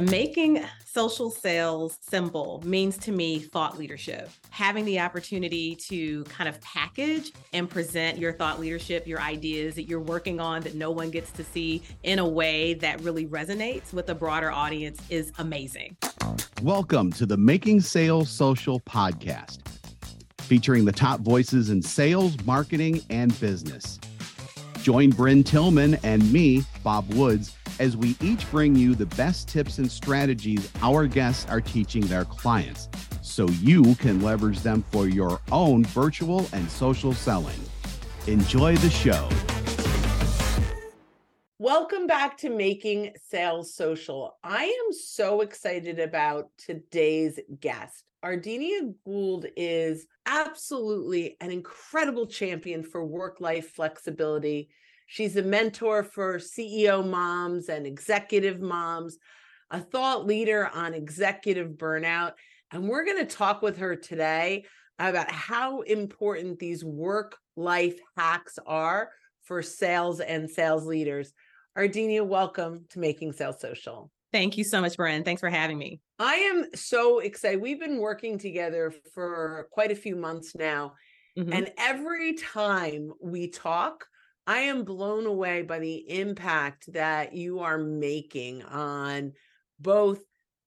Making social sales simple means to me thought leadership. Having the opportunity to kind of package and present your thought leadership, your ideas that you're working on that no one gets to see in a way that really resonates with a broader audience is amazing. Welcome to the Making Sales Social podcast, featuring the top voices in sales, marketing, and business. Join Bryn Tillman and me, Bob Woods as we each bring you the best tips and strategies our guests are teaching their clients so you can leverage them for your own virtual and social selling. Enjoy the show. Welcome back to Making Sales Social. I am so excited about today's guest. Ardenia Gould is absolutely an incredible champion for work life flexibility She's a mentor for CEO moms and executive moms, a thought leader on executive burnout. And we're going to talk with her today about how important these work life hacks are for sales and sales leaders. Ardenia, welcome to Making Sales Social. Thank you so much, Bryn. Thanks for having me. I am so excited. We've been working together for quite a few months now. Mm-hmm. And every time we talk, I am blown away by the impact that you are making on both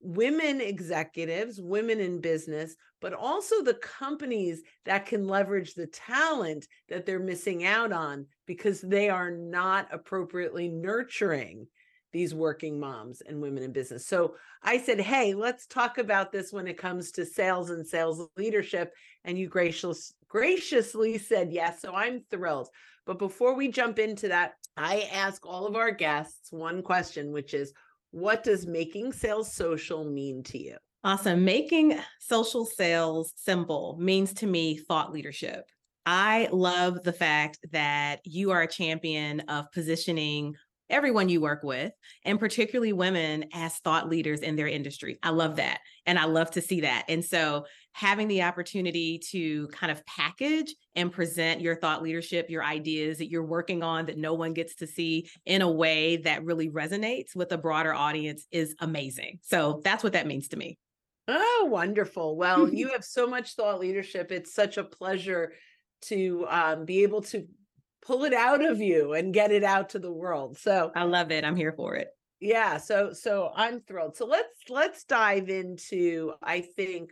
women executives, women in business, but also the companies that can leverage the talent that they're missing out on because they are not appropriately nurturing these working moms and women in business. So I said, "Hey, let's talk about this when it comes to sales and sales leadership." And you gracious, graciously said yes. So I'm thrilled. But before we jump into that, I ask all of our guests one question, which is what does making sales social mean to you? Awesome. Making social sales simple means to me thought leadership. I love the fact that you are a champion of positioning everyone you work with, and particularly women as thought leaders in their industry. I love that. And I love to see that. And so having the opportunity to kind of package and present your thought leadership, your ideas that you're working on that no one gets to see in a way that really resonates with a broader audience is amazing. So that's what that means to me. Oh, wonderful. Well, you have so much thought leadership. It's such a pleasure to um, be able to pull it out of you and get it out to the world. So I love it. I'm here for it. Yeah, so so I'm thrilled. So let's let's dive into I think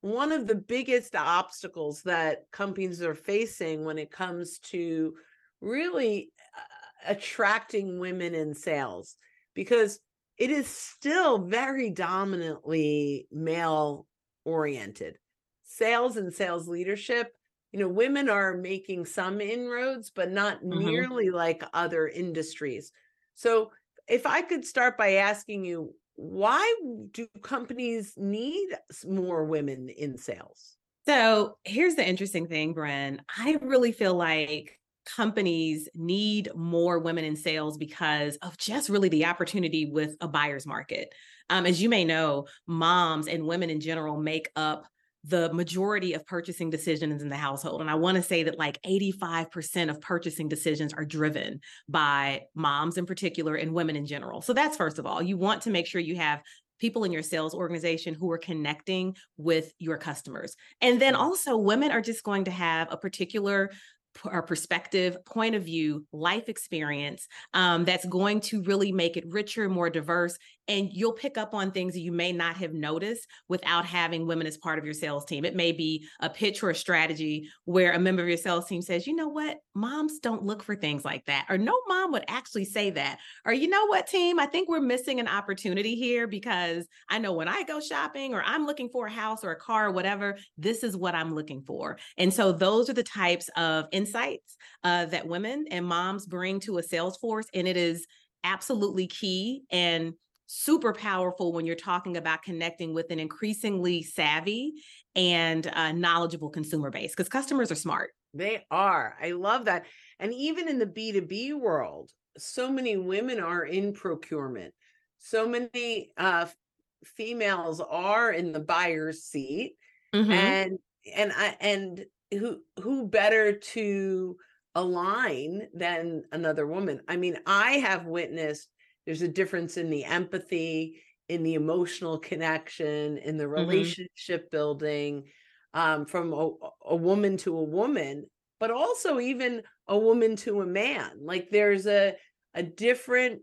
one of the biggest obstacles that companies are facing when it comes to really uh, attracting women in sales because it is still very dominantly male oriented. Sales and sales leadership you know women are making some inroads but not mm-hmm. nearly like other industries so if i could start by asking you why do companies need more women in sales so here's the interesting thing Bryn. i really feel like companies need more women in sales because of just really the opportunity with a buyer's market um, as you may know moms and women in general make up the majority of purchasing decisions in the household. And I want to say that like 85% of purchasing decisions are driven by moms in particular and women in general. So that's first of all, you want to make sure you have people in your sales organization who are connecting with your customers. And then also, women are just going to have a particular or perspective, point of view, life experience um, that's going to really make it richer, more diverse, and you'll pick up on things that you may not have noticed without having women as part of your sales team. It may be a pitch or a strategy where a member of your sales team says, you know what, moms don't look for things like that, or no mom would actually say that, or you know what, team, I think we're missing an opportunity here because I know when I go shopping or I'm looking for a house or a car or whatever, this is what I'm looking for. And so those are the types of insights uh, that women and moms bring to a sales force, and it is absolutely key and super powerful when you're talking about connecting with an increasingly savvy and uh, knowledgeable consumer base because customers are smart. They are. I love that. And even in the B2B world, so many women are in procurement. So many uh, females are in the buyer's seat. Mm-hmm. And and I and who who better to align than another woman? I mean, I have witnessed there's a difference in the empathy in the emotional connection, in the mm-hmm. relationship mm-hmm. building, um, from a, a woman to a woman, but also even a woman to a man. Like there's a a different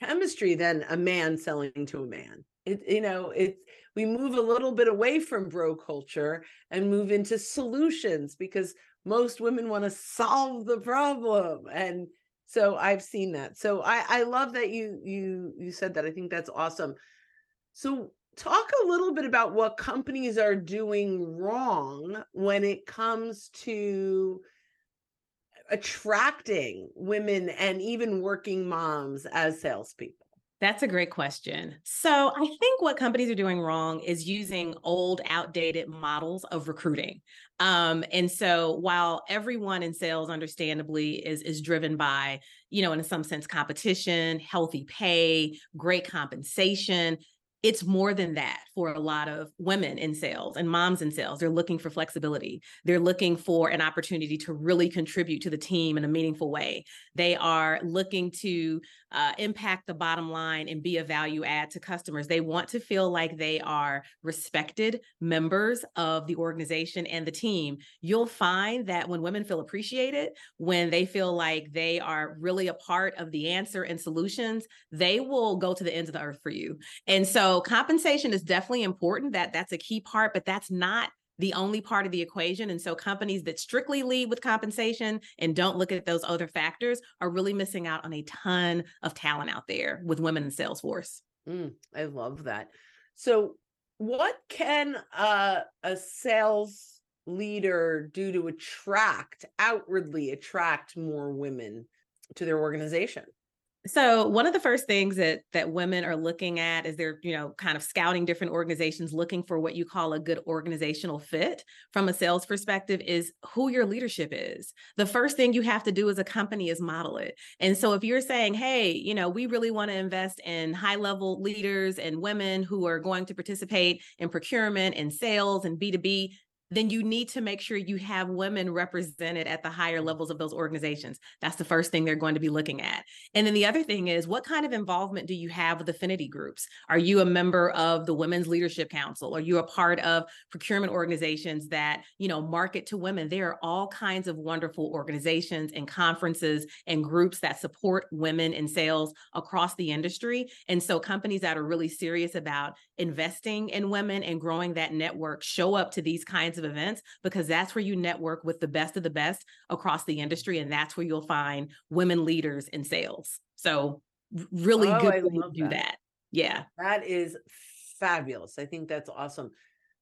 chemistry than a man selling to a man. It you know it's we move a little bit away from bro culture and move into solutions because most women want to solve the problem and so i've seen that. So i i love that you you you said that i think that's awesome. So talk a little bit about what companies are doing wrong when it comes to attracting women and even working moms as salespeople that's a great question. So, I think what companies are doing wrong is using old, outdated models of recruiting. Um, and so, while everyone in sales, understandably, is is driven by, you know, in some sense, competition, healthy pay, great compensation, it's more than that for a lot of women in sales and moms in sales. They're looking for flexibility. They're looking for an opportunity to really contribute to the team in a meaningful way. They are looking to uh, impact the bottom line and be a value add to customers. They want to feel like they are respected members of the organization and the team. You'll find that when women feel appreciated, when they feel like they are really a part of the answer and solutions, they will go to the ends of the earth for you. And so compensation is definitely important. That that's a key part, but that's not the only part of the equation. And so companies that strictly lead with compensation and don't look at those other factors are really missing out on a ton of talent out there with women in Salesforce. Mm, I love that. So, what can uh, a sales leader do to attract, outwardly attract more women to their organization? So one of the first things that that women are looking at is they're, you know, kind of scouting different organizations looking for what you call a good organizational fit from a sales perspective is who your leadership is. The first thing you have to do as a company is model it. And so if you're saying, "Hey, you know, we really want to invest in high-level leaders and women who are going to participate in procurement and sales and B2B," then you need to make sure you have women represented at the higher mm. levels of those organizations. That's the first thing they're going to be looking at. And then the other thing is what kind of involvement do you have with affinity groups? Are you a member of the Women's Leadership Council? Are you a part of procurement organizations that, you know, market to women? There are all kinds of wonderful organizations and conferences and groups that support women in sales across the industry. And so companies that are really serious about investing in women and growing that network show up to these kinds of events because that's where you network with the best of the best across the industry. And that's where you'll find women leaders in sales. So, really oh, good to do that. that. Yeah. That is fabulous. I think that's awesome.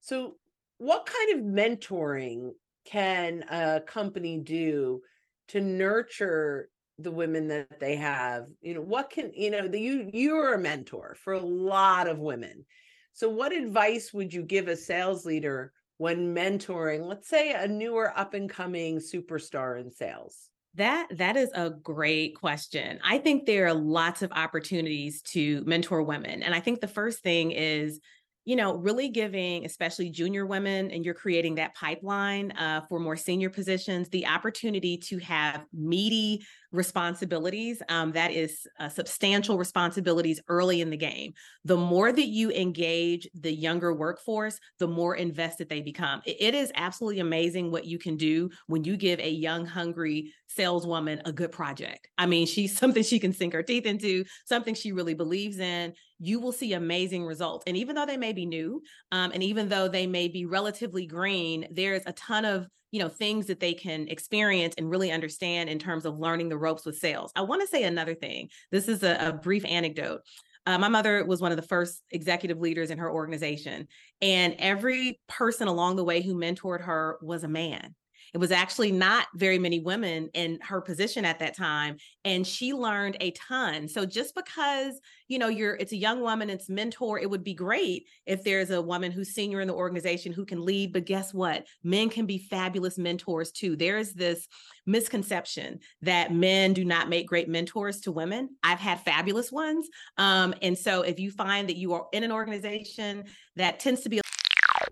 So, what kind of mentoring can a company do to nurture the women that they have you know what can you know the, you you're a mentor for a lot of women so what advice would you give a sales leader when mentoring, let's say a newer up and coming superstar in sales? That that is a great question. I think there are lots of opportunities to mentor women. And I think the first thing is you know, really giving, especially junior women, and you're creating that pipeline uh, for more senior positions, the opportunity to have meaty responsibilities um, that is uh, substantial responsibilities early in the game. The more that you engage the younger workforce the more invested they become. It, it is absolutely amazing what you can do when you give a young hungry saleswoman a good project. I mean she's something she can sink her teeth into something she really believes in. You will see amazing results. And even though they may be new um, and even though they may be relatively green there's a ton of you know things that they can experience and really understand in terms of learning the ropes with sales. I want to say another thing this is a, a brief anecdote. Uh, my mother was one of the first executive leaders in her organization and every person along the way who mentored her was a man it was actually not very many women in her position at that time. And she learned a ton. So just because, you know, you're it's a young woman, it's mentor, it would be great if there's a woman who's senior in the organization who can lead. But guess what? Men can be fabulous mentors too. There is this misconception that men do not make great mentors to women. I've had fabulous ones. Um, and so if you find that you are in an organization that tends to be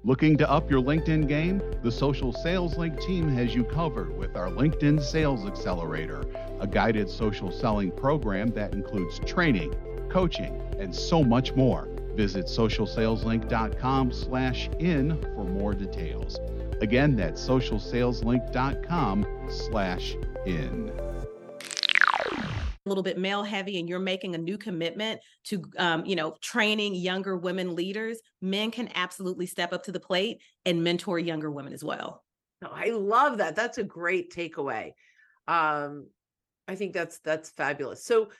Looking to up your LinkedIn game? The Social Sales Link team has you covered with our LinkedIn Sales Accelerator, a guided social selling program that includes training, coaching, and so much more. Visit socialsaleslink.com slash in for more details. Again, that's socialsaleslink.com slash in little bit male heavy and you're making a new commitment to um, you know training younger women leaders men can absolutely step up to the plate and mentor younger women as well. I love that that's a great takeaway. Um, i think that's that's fabulous. So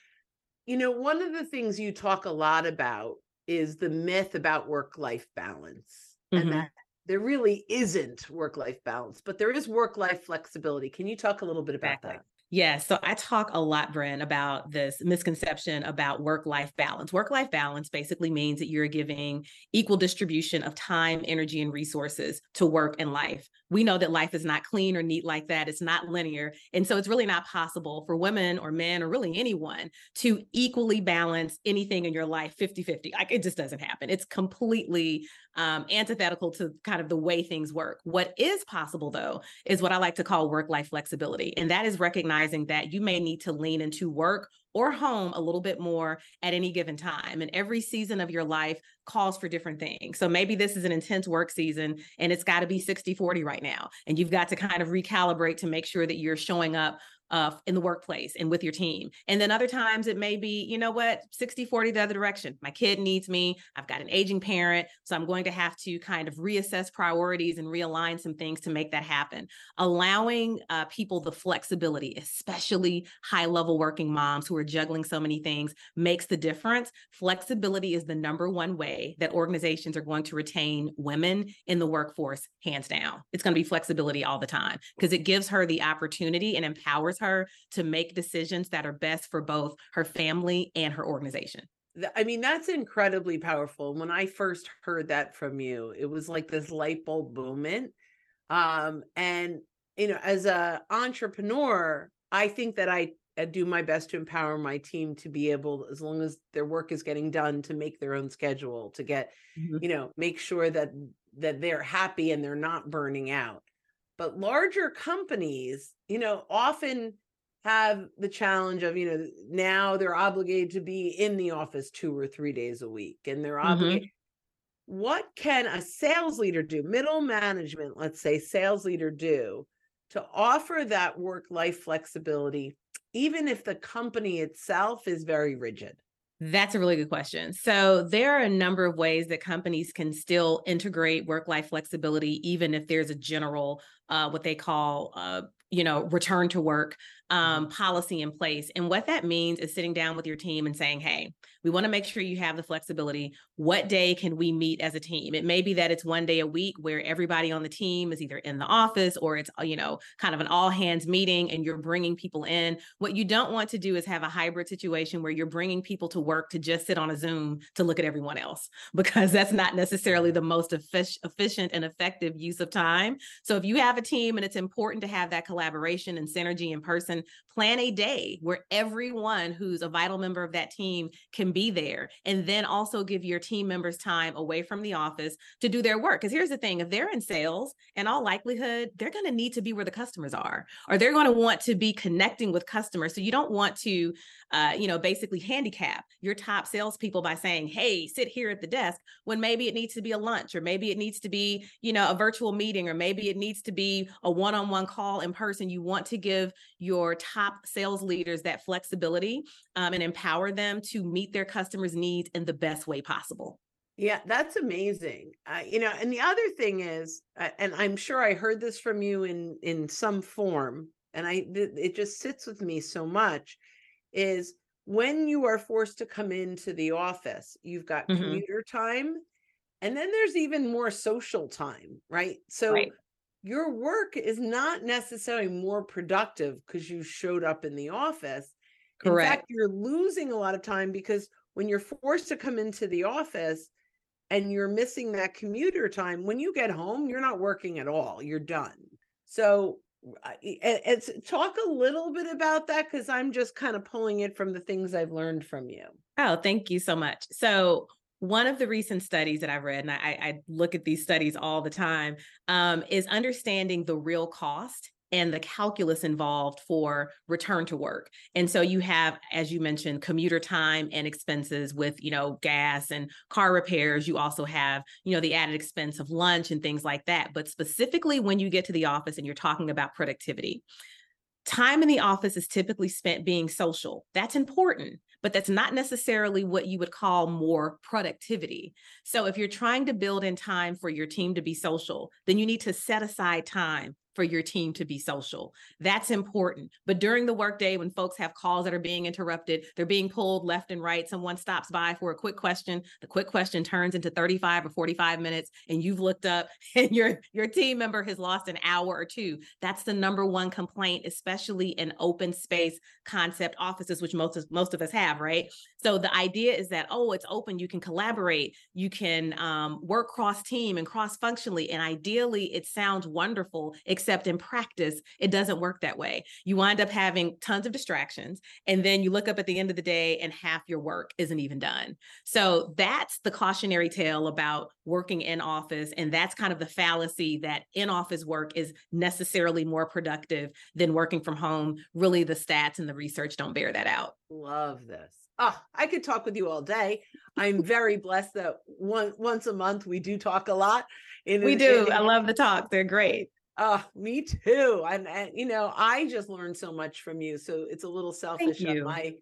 you know one of the things you talk a lot about is the myth about work life balance mm-hmm. and that there really isn't work life balance but there is work life flexibility. Can you talk a little bit about exactly. that yeah, so I talk a lot, Bryn, about this misconception about work life balance. Work life balance basically means that you're giving equal distribution of time, energy, and resources to work and life. We know that life is not clean or neat like that. It's not linear. And so it's really not possible for women or men or really anyone to equally balance anything in your life 50 50. Like it just doesn't happen. It's completely um, antithetical to kind of the way things work. What is possible, though, is what I like to call work life flexibility. And that is recognizing that you may need to lean into work or home a little bit more at any given time. And every season of your life calls for different things. So maybe this is an intense work season and it's got to be 60 40 right now. And you've got to kind of recalibrate to make sure that you're showing up uh, in the workplace and with your team. And then other times it may be, you know what, 60 40 the other direction. My kid needs me. I've got an aging parent. So I'm going to have to kind of reassess priorities and realign some things to make that happen. Allowing uh, people the flexibility, especially high level working moms who are juggling so many things, makes the difference. Flexibility is the number one way that organizations are going to retain women in the workforce, hands down. It's going to be flexibility all the time because it gives her the opportunity and empowers her to make decisions that are best for both her family and her organization. I mean, that's incredibly powerful. When I first heard that from you, it was like this light bulb moment. Um, and you know, as a entrepreneur, I think that I do my best to empower my team to be able, as long as their work is getting done, to make their own schedule, to get, mm-hmm. you know, make sure that that they're happy and they're not burning out. But larger companies, you know, often have the challenge of, you know, now they're obligated to be in the office two or three days a week and they're obligated. Mm-hmm. What can a sales leader do, middle management, let's say, sales leader do to offer that work life flexibility, even if the company itself is very rigid? That's a really good question. So, there are a number of ways that companies can still integrate work life flexibility, even if there's a general, uh, what they call, uh, you know, return to work um, mm-hmm. policy in place. And what that means is sitting down with your team and saying, hey, we want to make sure you have the flexibility. What day can we meet as a team? It may be that it's one day a week where everybody on the team is either in the office or it's, you know, kind of an all hands meeting and you're bringing people in. What you don't want to do is have a hybrid situation where you're bringing people to work to just sit on a Zoom to look at everyone else, because that's not necessarily the most efficient and effective use of time. So if you have a team and it's important to have that collaboration and synergy in person, plan a day where everyone who's a vital member of that team can be there. And then also give your team members time away from the office to do their work. Because here's the thing if they're in sales, in all likelihood, they're going to need to be where the customers are, or they're going to want to be connecting with customers. So you don't want to, uh, you know, basically handicap your top salespeople by saying, hey, sit here at the desk when maybe it needs to be a lunch, or maybe it needs to be, you know, a virtual meeting, or maybe it needs to be a one on one call in person. You want to give your top sales leaders that flexibility um, and empower them to meet their customers' needs in the best way possible. Yeah, that's amazing. Uh, you know, and the other thing is, uh, and I'm sure I heard this from you in in some form, and I it just sits with me so much, is when you are forced to come into the office, you've got mm-hmm. commuter time, and then there's even more social time, right? So right your work is not necessarily more productive because you showed up in the office. Correct. In fact, you're losing a lot of time because when you're forced to come into the office and you're missing that commuter time, when you get home, you're not working at all. You're done. So it's talk a little bit about that because I'm just kind of pulling it from the things I've learned from you. Oh, thank you so much. So one of the recent studies that I've read, and I, I look at these studies all the time, um, is understanding the real cost and the calculus involved for return to work. And so you have, as you mentioned, commuter time and expenses with, you know, gas and car repairs. You also have, you know, the added expense of lunch and things like that. But specifically when you get to the office and you're talking about productivity, time in the office is typically spent being social. That's important but that's not necessarily what you would call more productivity. So if you're trying to build in time for your team to be social, then you need to set aside time for your team to be social. That's important. But during the workday, when folks have calls that are being interrupted, they're being pulled left and right. Someone stops by for a quick question. The quick question turns into 35 or 45 minutes, and you've looked up and your, your team member has lost an hour or two. That's the number one complaint, especially in open space concept offices, which most of, most of us have, right? So the idea is that, oh, it's open, you can collaborate, you can um, work cross team and cross functionally. And ideally, it sounds wonderful, except in practice, it doesn't work that way. You wind up having tons of distractions. And then you look up at the end of the day and half your work isn't even done. So that's the cautionary tale about working in office. And that's kind of the fallacy that in office work is necessarily more productive than working from home. Really, the stats and the research don't bear that out. Love this. Oh, I could talk with you all day. I'm very blessed that one once a month we do talk a lot. In, we do. In, I love the talk. They're great. Oh, me too. And, and you know, I just learned so much from you. So it's a little selfish on my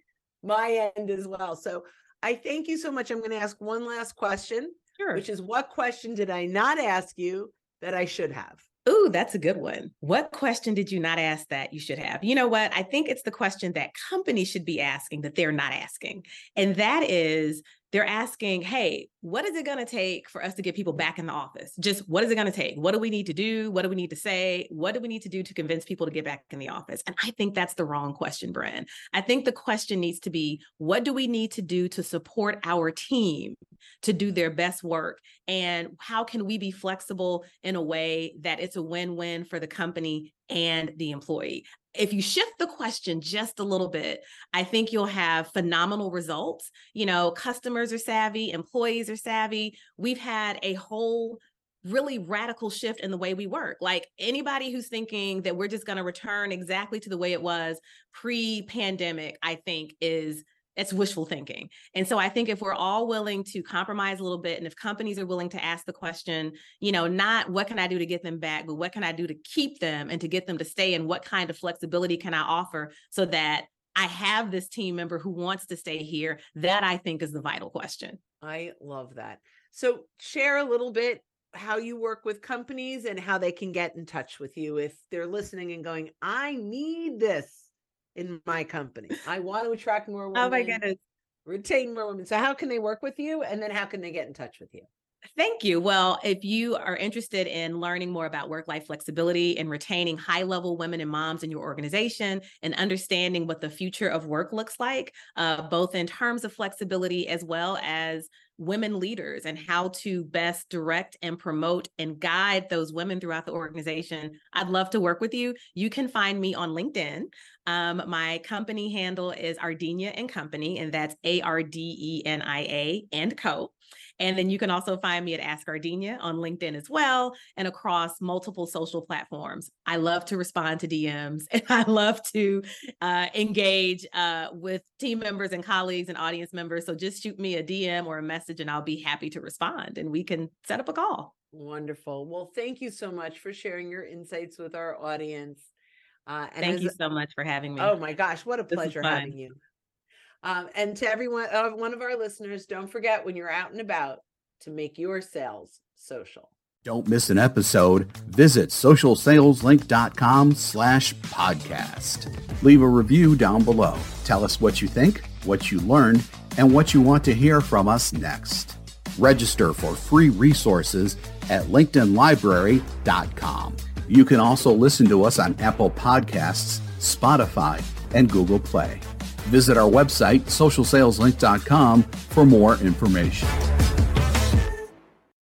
my end as well. So I thank you so much. I'm going to ask one last question, sure. which is what question did I not ask you that I should have? Ooh, that's a good one. What question did you not ask that you should have? You know what? I think it's the question that companies should be asking that they're not asking. And that is they're asking, hey, what is it going to take for us to get people back in the office? Just what is it going to take? What do we need to do? What do we need to say? What do we need to do to convince people to get back in the office? And I think that's the wrong question, Bryn. I think the question needs to be what do we need to do to support our team to do their best work? And how can we be flexible in a way that it's a win win for the company and the employee? if you shift the question just a little bit, I think you'll have phenomenal results. You know, customers are savvy, employees are savvy. We've had a whole really radical shift in the way we work. Like anybody who's thinking that we're just going to return exactly to the way it was pre pandemic, I think is it's wishful thinking. And so I think if we're all willing to compromise a little bit, and if companies are willing to ask the question, you know, not what can I do to get them back, but what can I do to keep them and to get them to stay, and what kind of flexibility can I offer so that I have this team member who wants to stay here? That I think is the vital question. I love that. So share a little bit how you work with companies and how they can get in touch with you if they're listening and going, I need this in my company. I want to attract more women. Oh my goodness. Retain more women. So how can they work with you? And then how can they get in touch with you? Thank you. Well, if you are interested in learning more about work life flexibility and retaining high level women and moms in your organization and understanding what the future of work looks like, uh, both in terms of flexibility as well as women leaders and how to best direct and promote and guide those women throughout the organization, I'd love to work with you. You can find me on LinkedIn. Um, my company handle is Ardenia and Company, and that's A R D E N I A and Co. And then you can also find me at Ask Ardenia on LinkedIn as well and across multiple social platforms. I love to respond to DMs and I love to uh, engage uh, with team members and colleagues and audience members. So just shoot me a DM or a message and I'll be happy to respond and we can set up a call. Wonderful. Well, thank you so much for sharing your insights with our audience. Uh, and thank you so much for having me. Oh my gosh, what a pleasure having you. Um, and to everyone, uh, one of our listeners, don't forget when you're out and about to make your sales social. Don't miss an episode. Visit socialsaleslink.com slash podcast. Leave a review down below. Tell us what you think, what you learned, and what you want to hear from us next. Register for free resources at linkedinlibrary.com. You can also listen to us on Apple Podcasts, Spotify, and Google Play. Visit our website, socialsaleslink.com, for more information.